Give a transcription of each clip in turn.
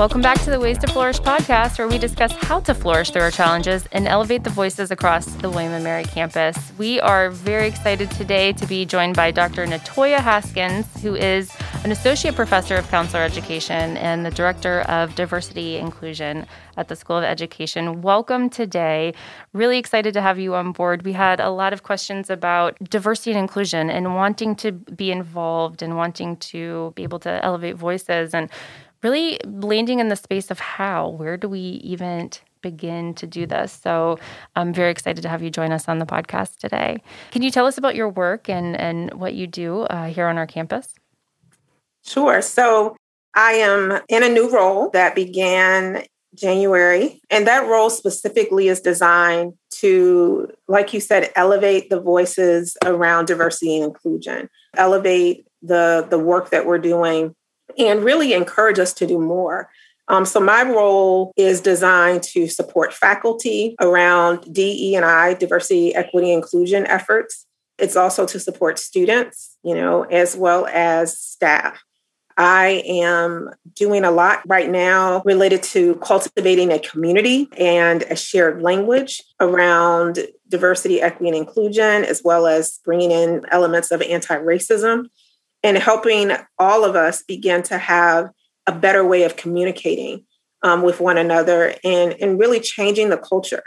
Welcome back to the Ways to Flourish podcast, where we discuss how to flourish through our challenges and elevate the voices across the William & Mary campus. We are very excited today to be joined by Dr. Natoya Haskins, who is an associate professor of counselor education and the director of diversity inclusion at the School of Education. Welcome today. Really excited to have you on board. We had a lot of questions about diversity and inclusion and wanting to be involved and wanting to be able to elevate voices and really landing in the space of how, where do we even begin to do this? So I'm very excited to have you join us on the podcast today. Can you tell us about your work and, and what you do uh, here on our campus? Sure. So I am in a new role that began January, and that role specifically is designed to, like you said, elevate the voices around diversity and inclusion, elevate the, the work that we're doing and really encourage us to do more. Um, so my role is designed to support faculty around DE and I, diversity, equity, inclusion efforts. It's also to support students, you know, as well as staff. I am doing a lot right now related to cultivating a community and a shared language around diversity, equity, and inclusion, as well as bringing in elements of anti racism and helping all of us begin to have a better way of communicating um, with one another and, and really changing the culture.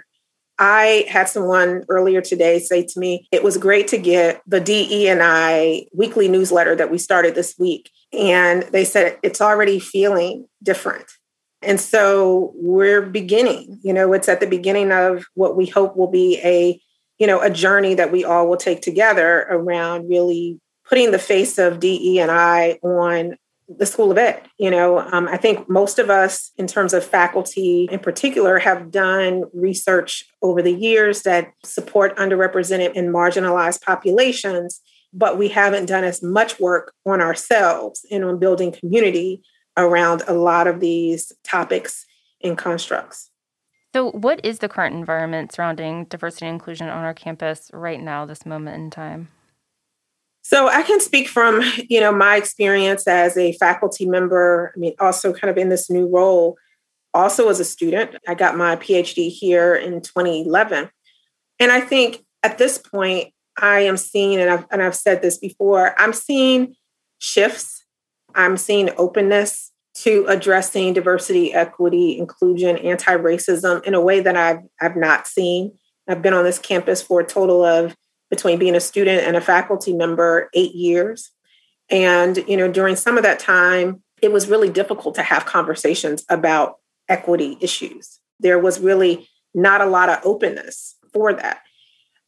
I had someone earlier today say to me, it was great to get the DE and I weekly newsletter that we started this week. And they said it's already feeling different. And so we're beginning, you know, it's at the beginning of what we hope will be a, you know, a journey that we all will take together around really putting the face of DE and I on the School of Ed. You know, um, I think most of us, in terms of faculty in particular, have done research over the years that support underrepresented and marginalized populations, but we haven't done as much work on ourselves and on building community around a lot of these topics and constructs. So, what is the current environment surrounding diversity and inclusion on our campus right now, this moment in time? So I can speak from, you know, my experience as a faculty member, I mean, also kind of in this new role, also as a student. I got my PhD here in 2011. And I think at this point, I am seeing, and I've, and I've said this before, I'm seeing shifts. I'm seeing openness to addressing diversity, equity, inclusion, anti-racism in a way that I've, I've not seen. I've been on this campus for a total of between being a student and a faculty member eight years. And, you know, during some of that time, it was really difficult to have conversations about equity issues. There was really not a lot of openness for that.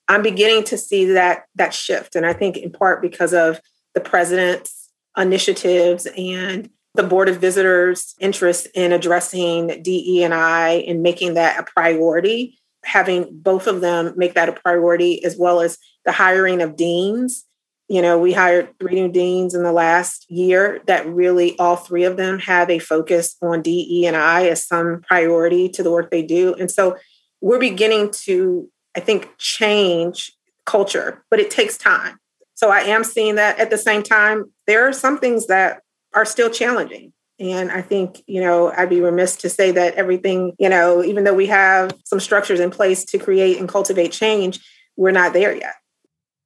I'm beginning to see that that shift. And I think in part because of the president's initiatives and the board of visitors interest in addressing DE and I and making that a priority having both of them make that a priority as well as the hiring of deans. You know we hired three new deans in the last year that really all three of them have a focus on de and i as some priority to the work they do. And so we're beginning to i think change culture but it takes time. So i am seeing that at the same time there are some things that are still challenging and I think, you know, I'd be remiss to say that everything, you know, even though we have some structures in place to create and cultivate change, we're not there yet.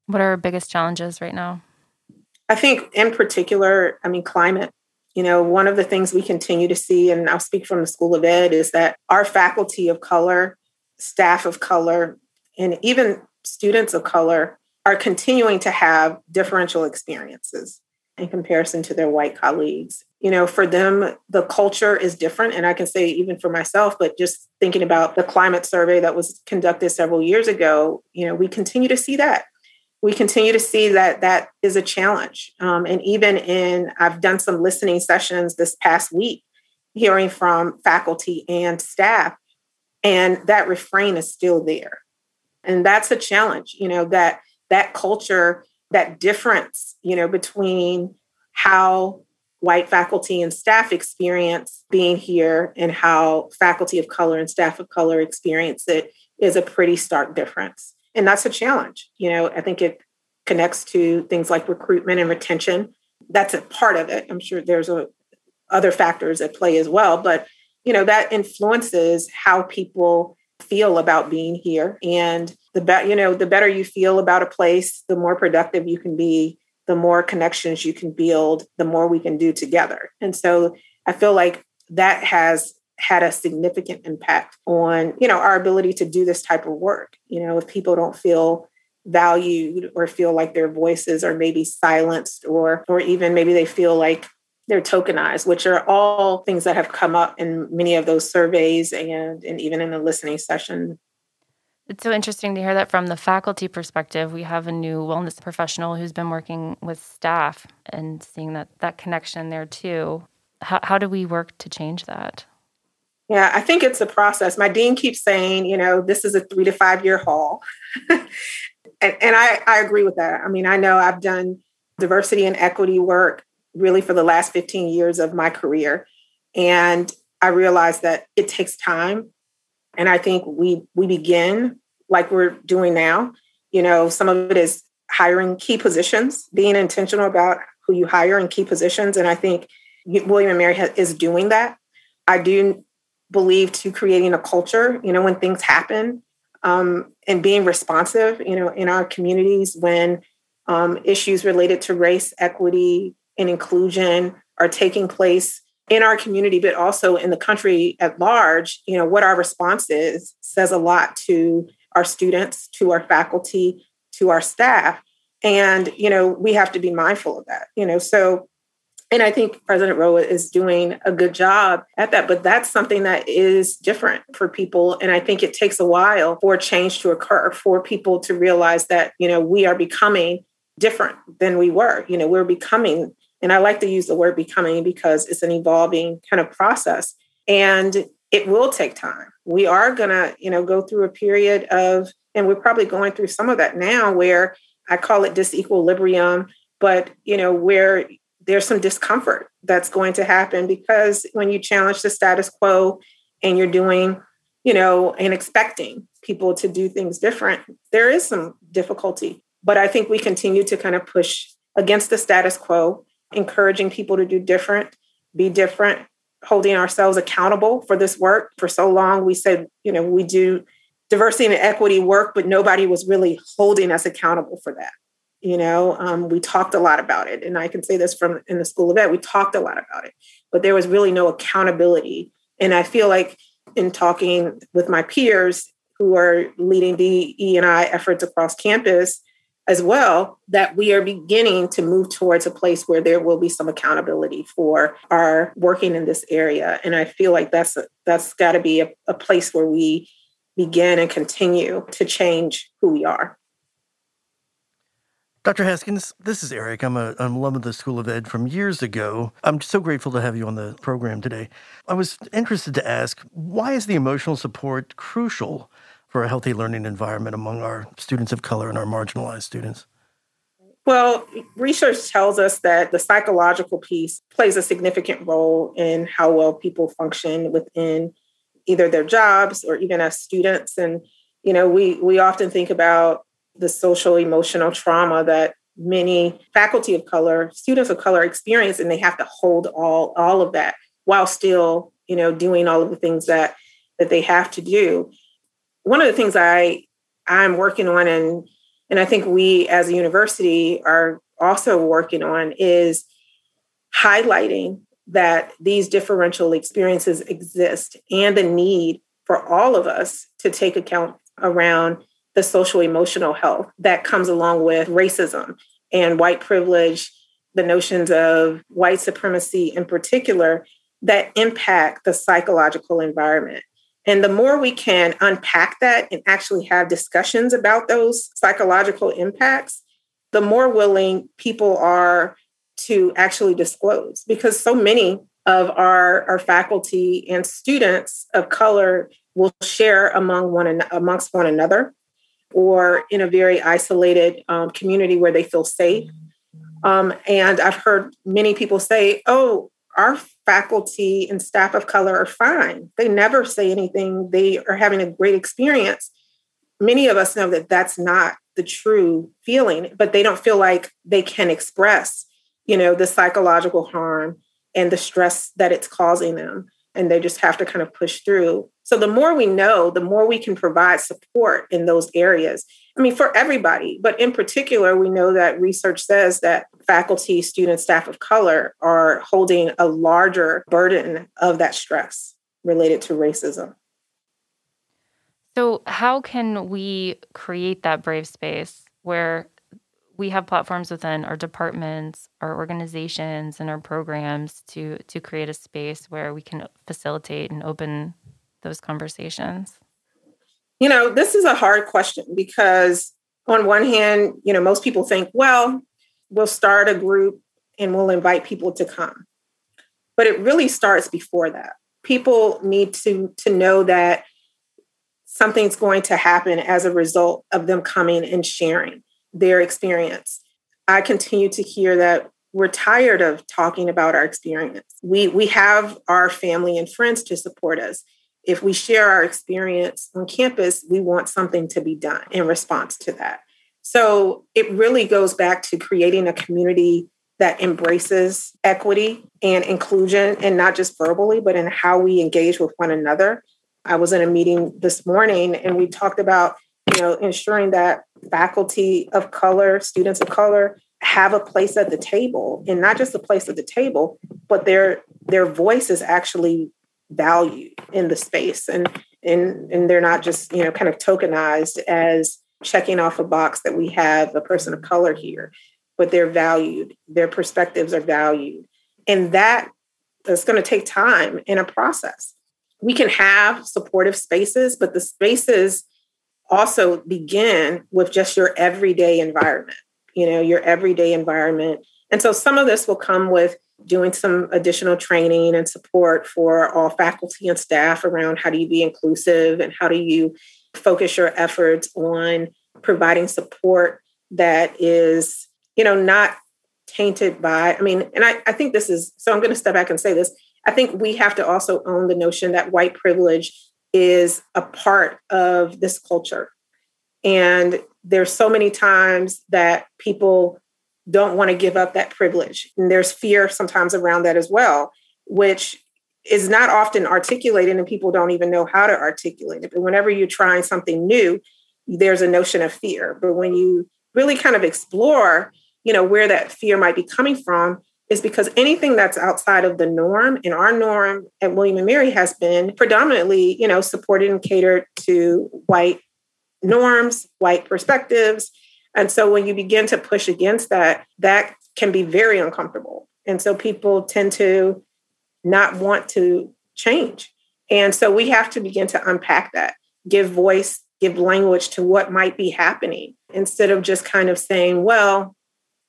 What are our biggest challenges right now? I think, in particular, I mean, climate. You know, one of the things we continue to see, and I'll speak from the School of Ed, is that our faculty of color, staff of color, and even students of color are continuing to have differential experiences in comparison to their white colleagues you know for them the culture is different. And i can say even for myself but just thinking about the climate survey that was conducted several years ago you know we continue to see that. We continue to see that that is a challenge. Um, and even in i've done some listening sessions this past week hearing from faculty and staff and that refrain is still there. And that's a challenge you know that that culture that difference you know between how white faculty and staff experience being here and how faculty of color and staff of color experience it is a pretty stark difference. And that's a challenge. You know, I think it connects to things like recruitment and retention. That's a part of it. I'm sure there's a, other factors at play as well. But, you know, that influences how people feel about being here. And the better, you know, the better you feel about a place, the more productive you can be, the more connections you can build, the more we can do together. And so I feel like that has had a significant impact on, you know, our ability to do this type of work. You know, if people don't feel valued or feel like their voices are maybe silenced or or even maybe they feel like they're tokenized, which are all things that have come up in many of those surveys and, and even in the listening session. It's so interesting to hear that from the faculty perspective. We have a new wellness professional who's been working with staff and seeing that that connection there too. How, how do we work to change that? Yeah, I think it's a process. My dean keeps saying, you know, this is a three to five year haul. and, and I, I agree with that. I mean, I know I've done diversity and equity work really for the last 15 years of my career. And I realized that it takes time. And I think we we begin like we're doing now. You know, some of it is hiring key positions, being intentional about who you hire in key positions. And I think William and Mary is doing that. I do believe to creating a culture, you know, when things happen um, and being responsive, you know, in our communities when um, issues related to race, equity, and inclusion are taking place in our community, but also in the country at large, you know, what our response is says a lot to our students, to our faculty, to our staff. And, you know, we have to be mindful of that, you know. So, and I think President Rowe is doing a good job at that, but that's something that is different for people. And I think it takes a while for change to occur, for people to realize that, you know, we are becoming different than we were. You know, we're becoming and I like to use the word becoming because it's an evolving kind of process. And it will take time. We are going to, you know, go through a period of, and we're probably going through some of that now where I call it disequilibrium, but, you know, where there's some discomfort that's going to happen because when you challenge the status quo and you're doing, you know, and expecting people to do things different, there is some difficulty. But I think we continue to kind of push against the status quo encouraging people to do different, be different, holding ourselves accountable for this work. For so long, we said, you know, we do diversity and equity work, but nobody was really holding us accountable for that. You know, um, we talked a lot about it, and I can say this from in the School of Ed. We talked a lot about it, but there was really no accountability. And I feel like in talking with my peers who are leading DE and I efforts across campus, as well that we are beginning to move towards a place where there will be some accountability for our working in this area and i feel like that's a, that's got to be a, a place where we begin and continue to change who we are Dr. Haskins, this is Eric. I'm a, I'm alum of the School of Ed from years ago. I'm so grateful to have you on the program today. I was interested to ask why is the emotional support crucial for a healthy learning environment among our students of color and our marginalized students? Well, research tells us that the psychological piece plays a significant role in how well people function within either their jobs or even as students. And, you know, we we often think about the social emotional trauma that many faculty of color, students of color experience, and they have to hold all all of that while still, you know, doing all of the things that that they have to do one of the things I I'm working on and and I think we as a university are also working on is highlighting that these differential experiences exist and the need for all of us to take account around the social emotional health that comes along with racism and white privilege, the notions of white supremacy in particular that impact the psychological environment. And the more we can unpack that and actually have discussions about those psychological impacts, the more willing people are to actually disclose because so many of our, our faculty and students of color will share among one amongst one another or in a very isolated um, community where they feel safe. Um, and I've heard many people say, oh, our faculty and staff of color are fine. They never say anything. They are having a great experience. Many of us know that that's not the true feeling, but they don't feel like they can express, you know, the psychological harm and the stress that it's causing them. And they just have to kind of push through. So the more we know, the more we can provide support in those areas. I mean, for everybody, but in particular, we know that research says that faculty, students, staff of color are holding a larger burden of that stress related to racism. So, how can we create that brave space where we have platforms within our departments, our organizations, and our programs to to create a space where we can facilitate and open those conversations? You know, this is a hard question because on one hand, you know, most people think, well, we'll start a group and we'll invite people to come. But it really starts before that. People need to to know that something's going to happen as a result of them coming and sharing their experience. I continue to hear that we're tired of talking about our experience. We we have our family and friends to support us. If we share our experience on campus, we want something to be done in response to that. So it really goes back to creating a community that embraces equity and inclusion, and not just verbally, but in how we engage with one another. I was in a meeting this morning and we talked about, you know, ensuring that faculty of color, students of color have a place at the table and not just a place at the table, but their their voice is actually valued in the space and and and they're not just, you know, kind of tokenized as checking off a box that we have a person of color here, but they're valued, their perspectives are valued. And that is going to take time in a process we can have supportive spaces, but the spaces also begin with just your everyday environment, you know, your everyday environment. And so some of this will come with doing some additional training and support for all faculty and staff around how do you be inclusive and how do you focus your efforts on providing support that is, you know, not tainted by, I mean, and I, I think this is, so I'm going to step back and say this I think we have to also own the notion that white privilege is a part of this culture. And there's so many times that people don't want to give up that privilege. And there's fear sometimes around that as well, which is not often articulated and people don't even know how to articulate it. But whenever you're trying something new, there's a notion of fear. But when you really kind of explore, you know, where that fear might be coming from, is because anything that's outside of the norm and our norm at William and Mary has been predominantly, you know, supported and catered to white norms, white perspectives. And so when you begin to push against that, that can be very uncomfortable. And so people tend to not want to change. And so we have to begin to unpack that, give voice, give language to what might be happening instead of just kind of saying, well,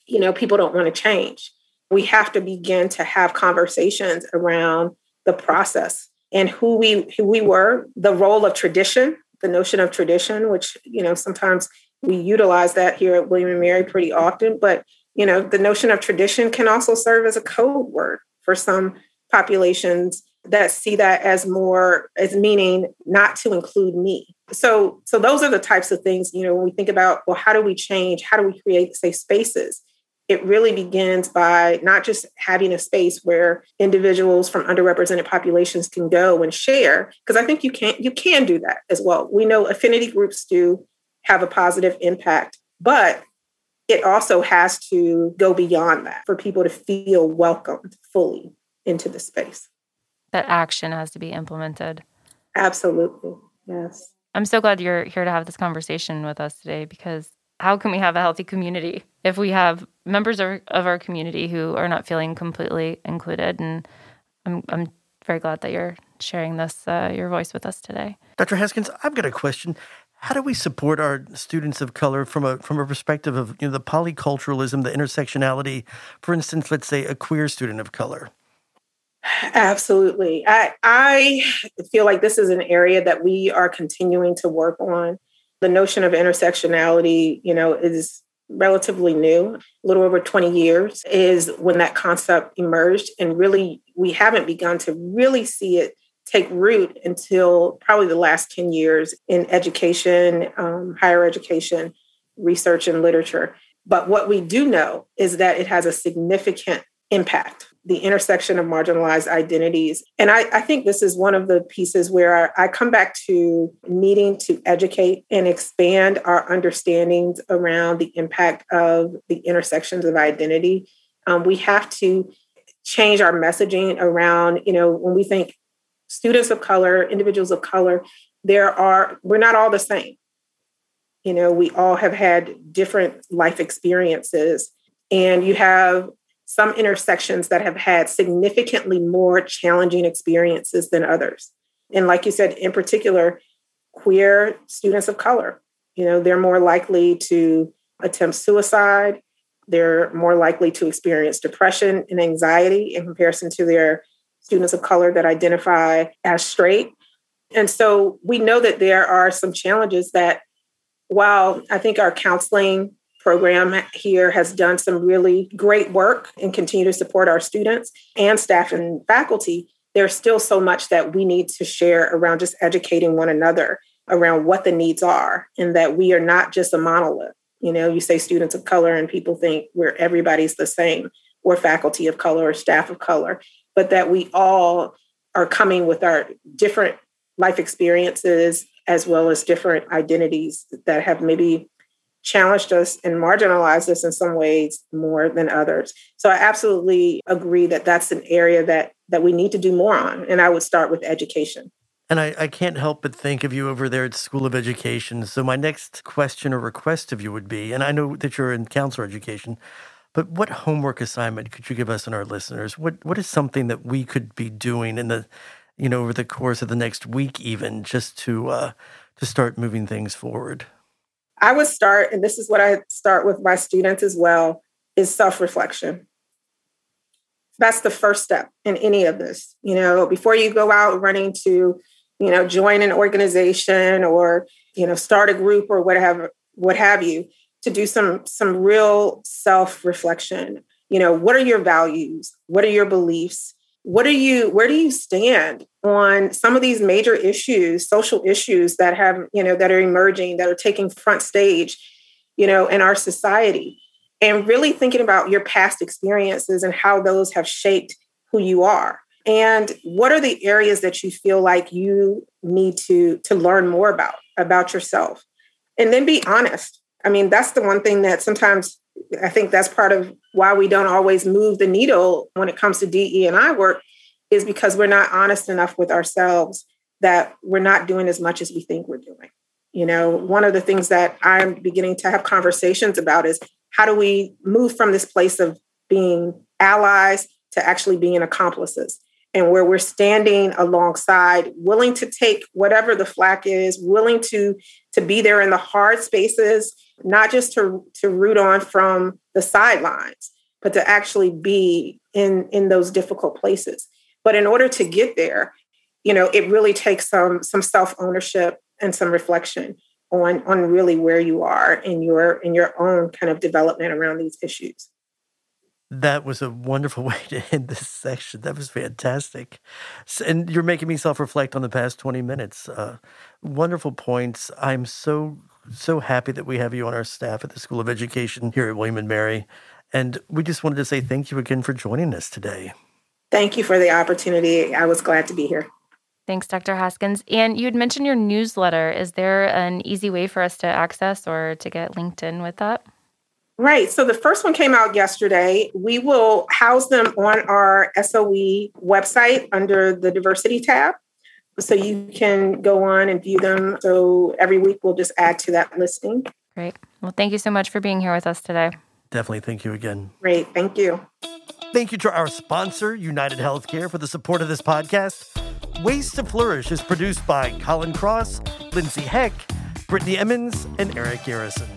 you know, people don't want to change we have to begin to have conversations around the process and who we who we were, the role of tradition, the notion of tradition, which you know sometimes we utilize that here at William and Mary pretty often, but you know the notion of tradition can also serve as a code word for some populations that see that as more as meaning not to include me. So so those are the types of things you know when we think about well how do we change? How do we create safe spaces it really begins by not just having a space where individuals from underrepresented populations can go and share because i think you can you can do that as well. We know affinity groups do have a positive impact but it also has to go beyond that for people to feel welcomed fully into the space. That action has to be implemented. Absolutely yes. I'm so glad you're here to have this conversation with us today because how can we have a healthy community if we have members of, of our community who are not feeling completely included? And I'm, I'm very glad that you're sharing this, uh, your voice with us today. Dr. Haskins, I've got a question. How do we support our students of color from a from a perspective of you know the polyculturalism, the intersectionality? For instance, let's say a queer student of color. Absolutely. I I feel like this is an area that we are continuing to work on the notion of intersectionality, you know, is relatively new, a little over 20 years is when that concept emerged. And really, we haven't begun to really see it take root until probably the last 10 years in education, um, higher education, research, and literature. But what we do know is that it has a significant impact the intersection of marginalized identities. And I, I think this is one of the pieces where I, I come back to needing to educate and expand our understandings around the impact of the intersections of identity. Um, we have to change our messaging around, you know, when we think students of color, individuals of color, there are, we're not all the same. You know, we all have had different life experiences. And you have some intersections that have had significantly more challenging experiences than others. And like you said, in particular, queer students of color, you know, they're more likely to attempt suicide. They're more likely to experience depression and anxiety in comparison to their students of color that identify as straight. And so we know that there are some challenges that, while I think our counseling program here has done some really great work and continue to support our students and staff and faculty, there's still so much that we need to share around just educating one another around what the needs are and that we are not just a monolith. You know, you say students of color and people think we're everybody's the same or faculty of color or staff of color, but that we all are coming with our different life experiences as well as different identities that have maybe challenged us and marginalized us in some ways more than others. So I absolutely agree that that's an area that that we need to do more on. And I would start with education. And I, I can't help but think of you over there at School of Education. So my next question or request of you would be, and I know that you're in counselor education, but what homework assignment could you give us and our listeners? What what is something that we could be doing in the, you know, over the course of the next week, even just to uh, to start moving things forward? I would start, and this is what I start with my students as well, is self-reflection. That's the first step in any of this. You know, before you go out running to, you know, join an organization or, you know, start a group or whatever, what have you, to do some some real self-reflection. You know, what are your values? What are your beliefs? What are you where do you stand on some of these major issues social issues that have you know that are emerging that are taking front stage you know in our society? And really thinking about your past experiences and how those have shaped who you are. And what are the areas that you feel like you need to to learn more about about yourself? And then be honest. I mean that's the one thing that sometimes I think that's part of why we don't always move the needle when it comes to DE and I work is because we're not honest enough with ourselves that we're not doing as much as we think we're doing. You know, one of the things that I'm beginning to have conversations about is how do we move from this place of being allies to actually being accomplices and where we're standing alongside willing to take whatever the flack is willing to to be there in the hard spaces not just to, to root on from the sidelines, but to actually be in, in those difficult places. But in order to get there, you know, it really takes some some self-ownership and some reflection on on really where you are in your in your own kind of development around these issues. That was a wonderful way to end this section. That was fantastic. And you're making me self reflect on the past 20 minutes. Uh, wonderful points. I'm so so happy that we have you on our staff at the School of Education here at William and Mary. And we just wanted to say thank you again for joining us today. Thank you for the opportunity. I was glad to be here. Thanks, Dr. Haskins. And you had mentioned your newsletter. Is there an easy way for us to access or to get linked in with that? Right. So the first one came out yesterday. We will house them on our SOE website under the diversity tab so you can go on and view them. So every week we'll just add to that listing. Great. Well, thank you so much for being here with us today. Definitely. Thank you again. Great. Thank you. Thank you to our sponsor, United Healthcare, for the support of this podcast. Ways to Flourish is produced by Colin Cross, Lindsay Heck, Brittany Emmons, and Eric Garrison.